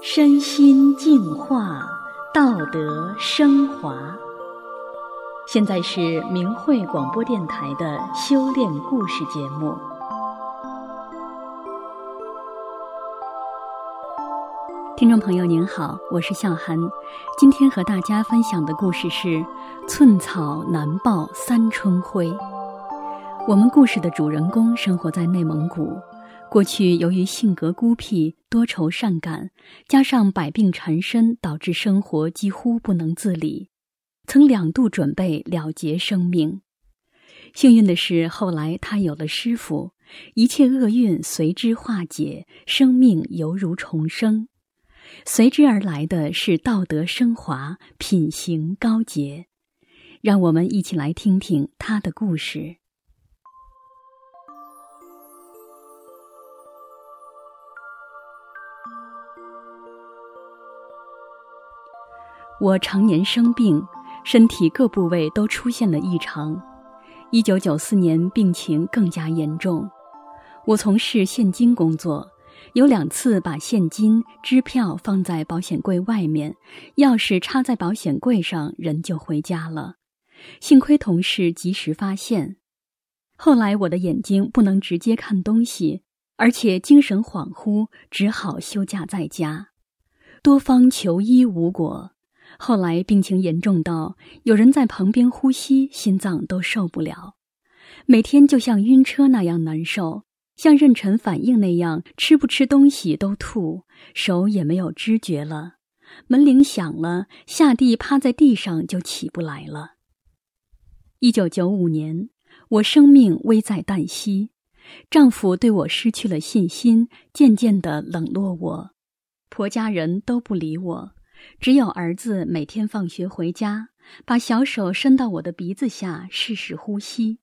身心净化，道德升华。现在是明慧广播电台的修炼故事节目。听众朋友您好，我是笑涵，今天和大家分享的故事是“寸草难报三春晖”。我们故事的主人公生活在内蒙古。过去由于性格孤僻、多愁善感，加上百病缠身，导致生活几乎不能自理，曾两度准备了结生命。幸运的是，后来他有了师傅，一切厄运随之化解，生命犹如重生。随之而来的是道德升华、品行高洁。让我们一起来听听他的故事。我常年生病，身体各部位都出现了异常。一九九四年病情更加严重。我从事现金工作，有两次把现金、支票放在保险柜外面，钥匙插在保险柜上，人就回家了。幸亏同事及时发现。后来我的眼睛不能直接看东西，而且精神恍惚，只好休假在家，多方求医无果。后来病情严重到有人在旁边呼吸，心脏都受不了，每天就像晕车那样难受，像妊娠反应那样吃不吃东西都吐，手也没有知觉了。门铃响了，下地趴在地上就起不来了。一九九五年，我生命危在旦夕，丈夫对我失去了信心，渐渐地冷落我，婆家人都不理我。只有儿子每天放学回家，把小手伸到我的鼻子下试试呼吸。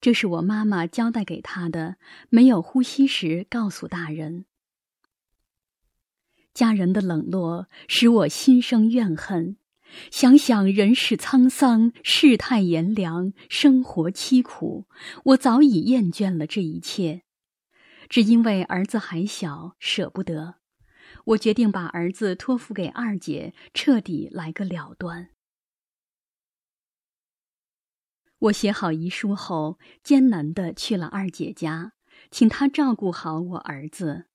这是我妈妈交代给他的。没有呼吸时，告诉大人。家人的冷落使我心生怨恨。想想人世沧桑，世态炎凉，生活凄苦，我早已厌倦了这一切。只因为儿子还小，舍不得。我决定把儿子托付给二姐，彻底来个了断。我写好遗书后，艰难的去了二姐家，请她照顾好我儿子。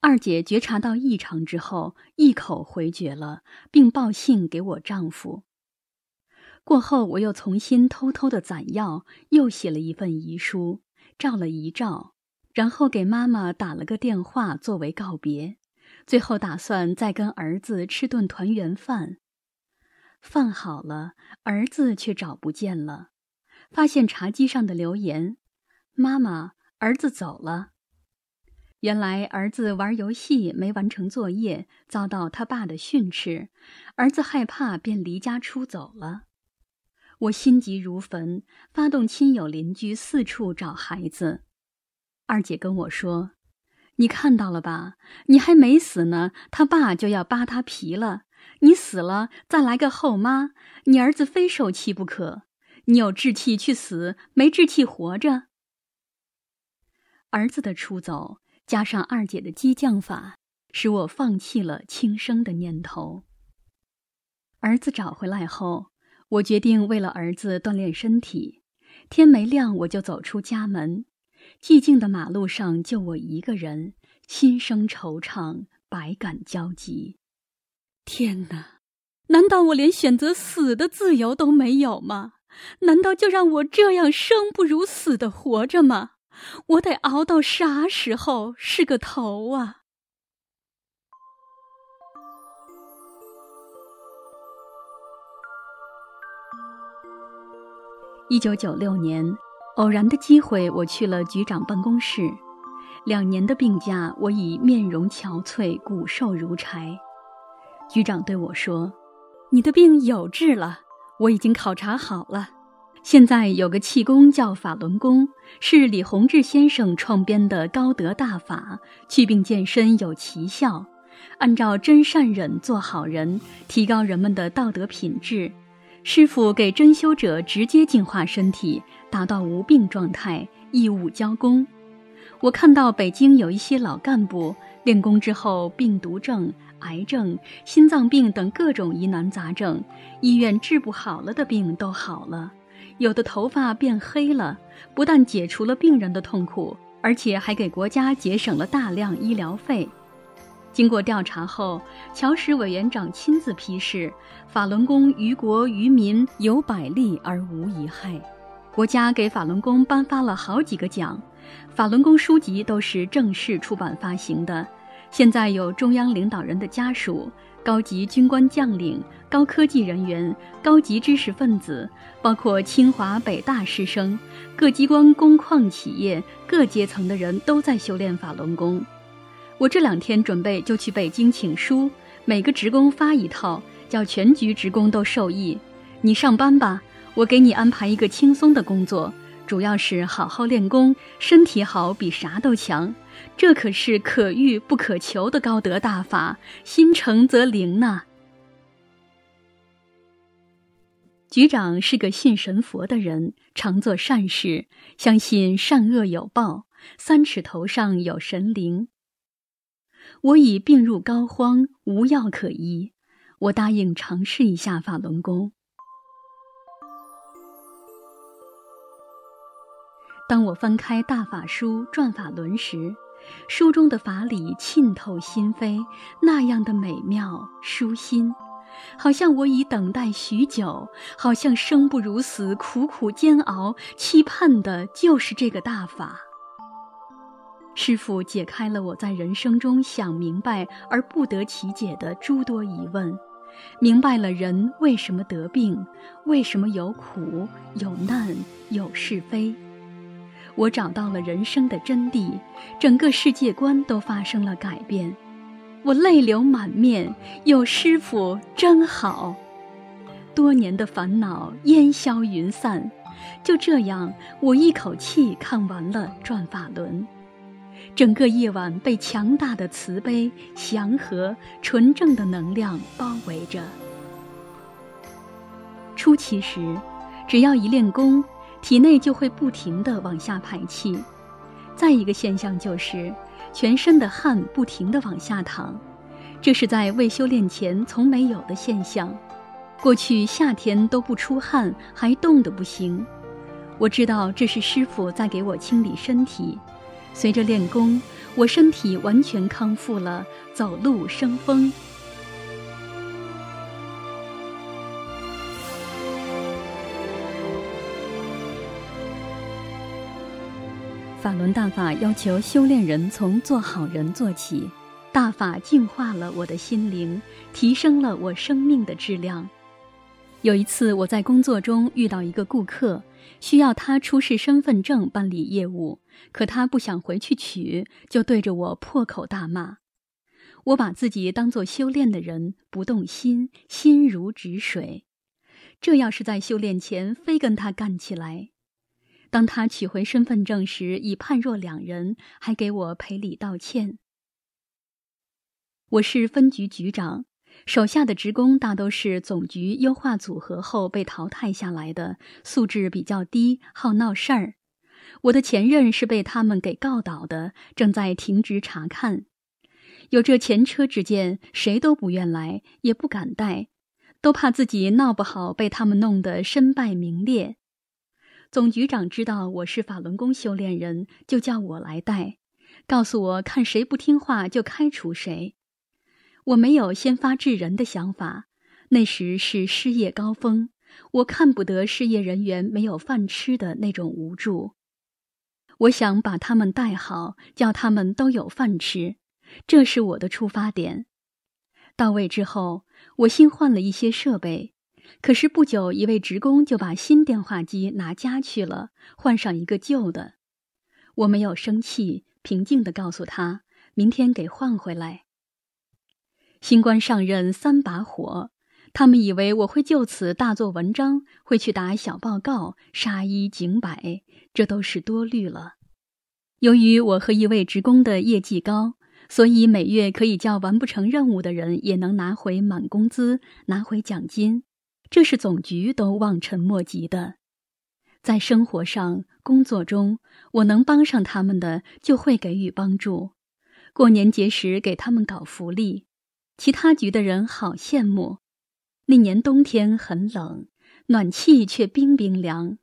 二姐觉察到异常之后，一口回绝了，并报信给我丈夫。过后，我又重新偷偷的攒药，又写了一份遗书，照了遗照，然后给妈妈打了个电话作为告别。最后打算再跟儿子吃顿团圆饭。饭好了，儿子却找不见了。发现茶几上的留言：“妈妈，儿子走了。”原来儿子玩游戏没完成作业，遭到他爸的训斥，儿子害怕便离家出走了。我心急如焚，发动亲友邻居四处找孩子。二姐跟我说。你看到了吧？你还没死呢，他爸就要扒他皮了。你死了，再来个后妈，你儿子非受气不可。你有志气去死，没志气活着。儿子的出走，加上二姐的激将法，使我放弃了轻生的念头。儿子找回来后，我决定为了儿子锻炼身体。天没亮，我就走出家门。寂静的马路上，就我一个人，心生惆怅，百感交集。天哪，难道我连选择死的自由都没有吗？难道就让我这样生不如死的活着吗？我得熬到啥时候是个头啊？一九九六年。偶然的机会，我去了局长办公室。两年的病假，我已面容憔悴，骨瘦如柴。局长对我说：“你的病有治了，我已经考察好了。现在有个气功叫法轮功，是李洪志先生创编的高德大法，祛病健身有奇效。按照真善忍做好人，提高人们的道德品质。”师傅给真修者直接净化身体，达到无病状态，义务交功。我看到北京有一些老干部练功之后，病毒症、癌症、心脏病等各种疑难杂症，医院治不好了的病都好了，有的头发变黑了，不但解除了病人的痛苦，而且还给国家节省了大量医疗费。经过调查后，乔石委员长亲自批示，法轮功于国于民有百利而无一害。国家给法轮功颁发了好几个奖，法轮功书籍都是正式出版发行的。现在有中央领导人的家属、高级军官将领、高科技人员、高级知识分子，包括清华、北大师生，各机关、工矿企业各阶层的人都在修炼法轮功。我这两天准备就去北京请书，每个职工发一套，叫全局职工都受益。你上班吧。我给你安排一个轻松的工作，主要是好好练功，身体好比啥都强。这可是可遇不可求的高德大法，心诚则灵呐。局长是个信神佛的人，常做善事，相信善恶有报，三尺头上有神灵。我已病入膏肓，无药可医，我答应尝试一下法轮功。当我翻开大法书《转法轮》时，书中的法理沁透心扉，那样的美妙舒心，好像我已等待许久，好像生不如死，苦苦煎熬，期盼的就是这个大法。师傅解开了我在人生中想明白而不得其解的诸多疑问，明白了人为什么得病，为什么有苦有难有是非。我找到了人生的真谛，整个世界观都发生了改变，我泪流满面，有师傅真好，多年的烦恼烟消云散，就这样，我一口气看完了《转法轮》，整个夜晚被强大的慈悲、祥和、纯正的能量包围着。初期时，只要一练功。体内就会不停地往下排气，再一个现象就是，全身的汗不停地往下淌，这是在未修炼前从没有的现象。过去夏天都不出汗，还冻得不行。我知道这是师傅在给我清理身体。随着练功，我身体完全康复了，走路生风。法轮大法要求修炼人从做好人做起，大法净化了我的心灵，提升了我生命的质量。有一次，我在工作中遇到一个顾客，需要他出示身份证办理业务，可他不想回去取，就对着我破口大骂。我把自己当做修炼的人，不动心，心如止水。这要是在修炼前，非跟他干起来。当他取回身份证时，已判若两人，还给我赔礼道歉。我是分局局长，手下的职工大都是总局优化组合后被淘汰下来的，素质比较低，好闹事儿。我的前任是被他们给告倒的，正在停职查看。有这前车之鉴，谁都不愿来，也不敢带，都怕自己闹不好被他们弄得身败名裂。总局长知道我是法轮功修炼人，就叫我来带，告诉我看谁不听话就开除谁。我没有先发制人的想法，那时是失业高峰，我看不得失业人员没有饭吃的那种无助。我想把他们带好，叫他们都有饭吃，这是我的出发点。到位之后，我新换了一些设备。可是不久，一位职工就把新电话机拿家去了，换上一个旧的。我没有生气，平静地告诉他：“明天给换回来。”新官上任三把火，他们以为我会就此大做文章，会去打小报告、杀一儆百，这都是多虑了。由于我和一位职工的业绩高，所以每月可以叫完不成任务的人也能拿回满工资，拿回奖金。这是总局都望尘莫及的，在生活上工作中，我能帮上他们的就会给予帮助。过年节时给他们搞福利，其他局的人好羡慕。那年冬天很冷，暖气却冰冰凉。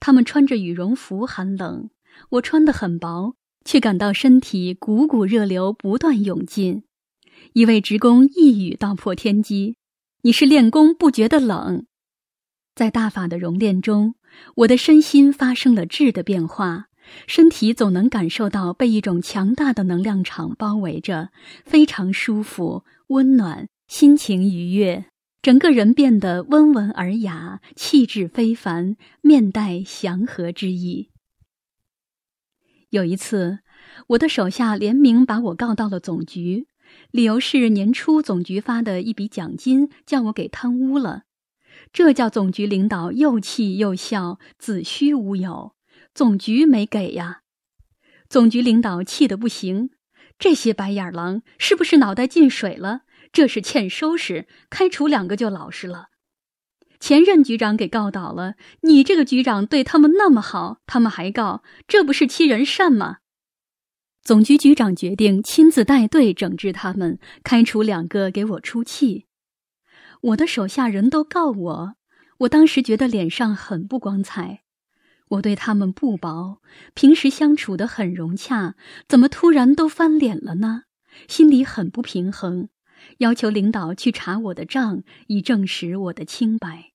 他们穿着羽绒服寒冷，我穿得很薄，却感到身体股股热流不断涌进。一位职工一语道破天机：“你是练功不觉得冷？”在大法的熔炼中，我的身心发生了质的变化，身体总能感受到被一种强大的能量场包围着，非常舒服、温暖，心情愉悦。整个人变得温文尔雅，气质非凡，面带祥和之意。有一次，我的手下联名把我告到了总局，理由是年初总局发的一笔奖金叫我给贪污了，这叫总局领导又气又笑，子虚乌有。总局没给呀，总局领导气得不行，这些白眼狼是不是脑袋进水了？这是欠收拾，开除两个就老实了。前任局长给告倒了，你这个局长对他们那么好，他们还告，这不是欺人善吗？总局局长决定亲自带队整治他们，开除两个给我出气。我的手下人都告我，我当时觉得脸上很不光彩。我对他们不薄，平时相处的很融洽，怎么突然都翻脸了呢？心里很不平衡。要求领导去查我的账，以证实我的清白。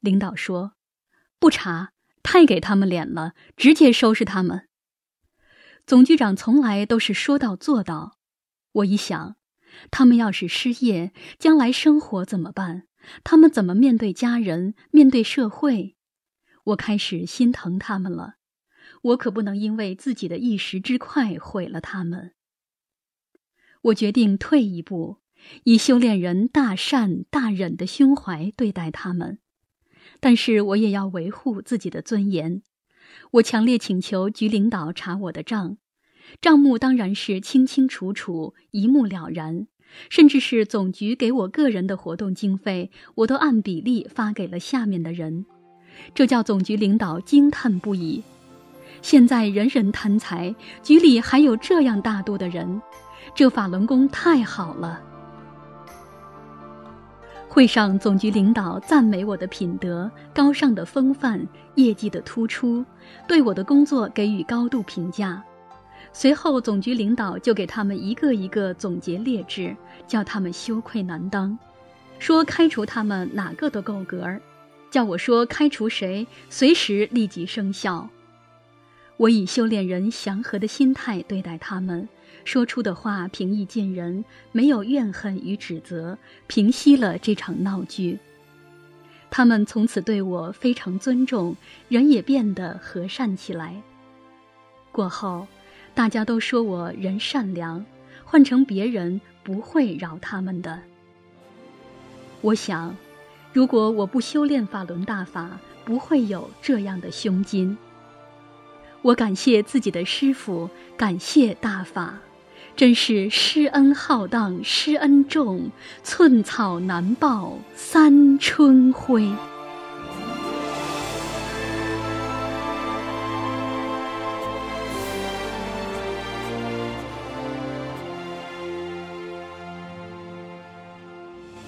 领导说：“不查，太给他们脸了，直接收拾他们。”总局长从来都是说到做到。我一想，他们要是失业，将来生活怎么办？他们怎么面对家人，面对社会？我开始心疼他们了。我可不能因为自己的一时之快毁了他们。我决定退一步，以修炼人大善大忍的胸怀对待他们，但是我也要维护自己的尊严。我强烈请求局领导查我的账，账目当然是清清楚楚、一目了然，甚至是总局给我个人的活动经费，我都按比例发给了下面的人，这叫总局领导惊叹不已。现在人人贪财，局里还有这样大度的人。这法轮功太好了。会上，总局领导赞美我的品德、高尚的风范、业绩的突出，对我的工作给予高度评价。随后，总局领导就给他们一个一个总结劣质，叫他们羞愧难当，说开除他们哪个都够格儿，叫我说开除谁，随时立即生效。我以修炼人祥和的心态对待他们。说出的话平易近人，没有怨恨与指责，平息了这场闹剧。他们从此对我非常尊重，人也变得和善起来。过后，大家都说我人善良，换成别人不会饶他们的。我想，如果我不修炼法轮大法，不会有这样的胸襟。我感谢自己的师傅，感谢大法。真是师恩浩荡，师恩重，寸草难报三春晖。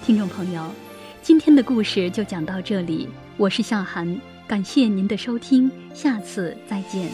听众朋友，今天的故事就讲到这里，我是笑涵，感谢您的收听，下次再见。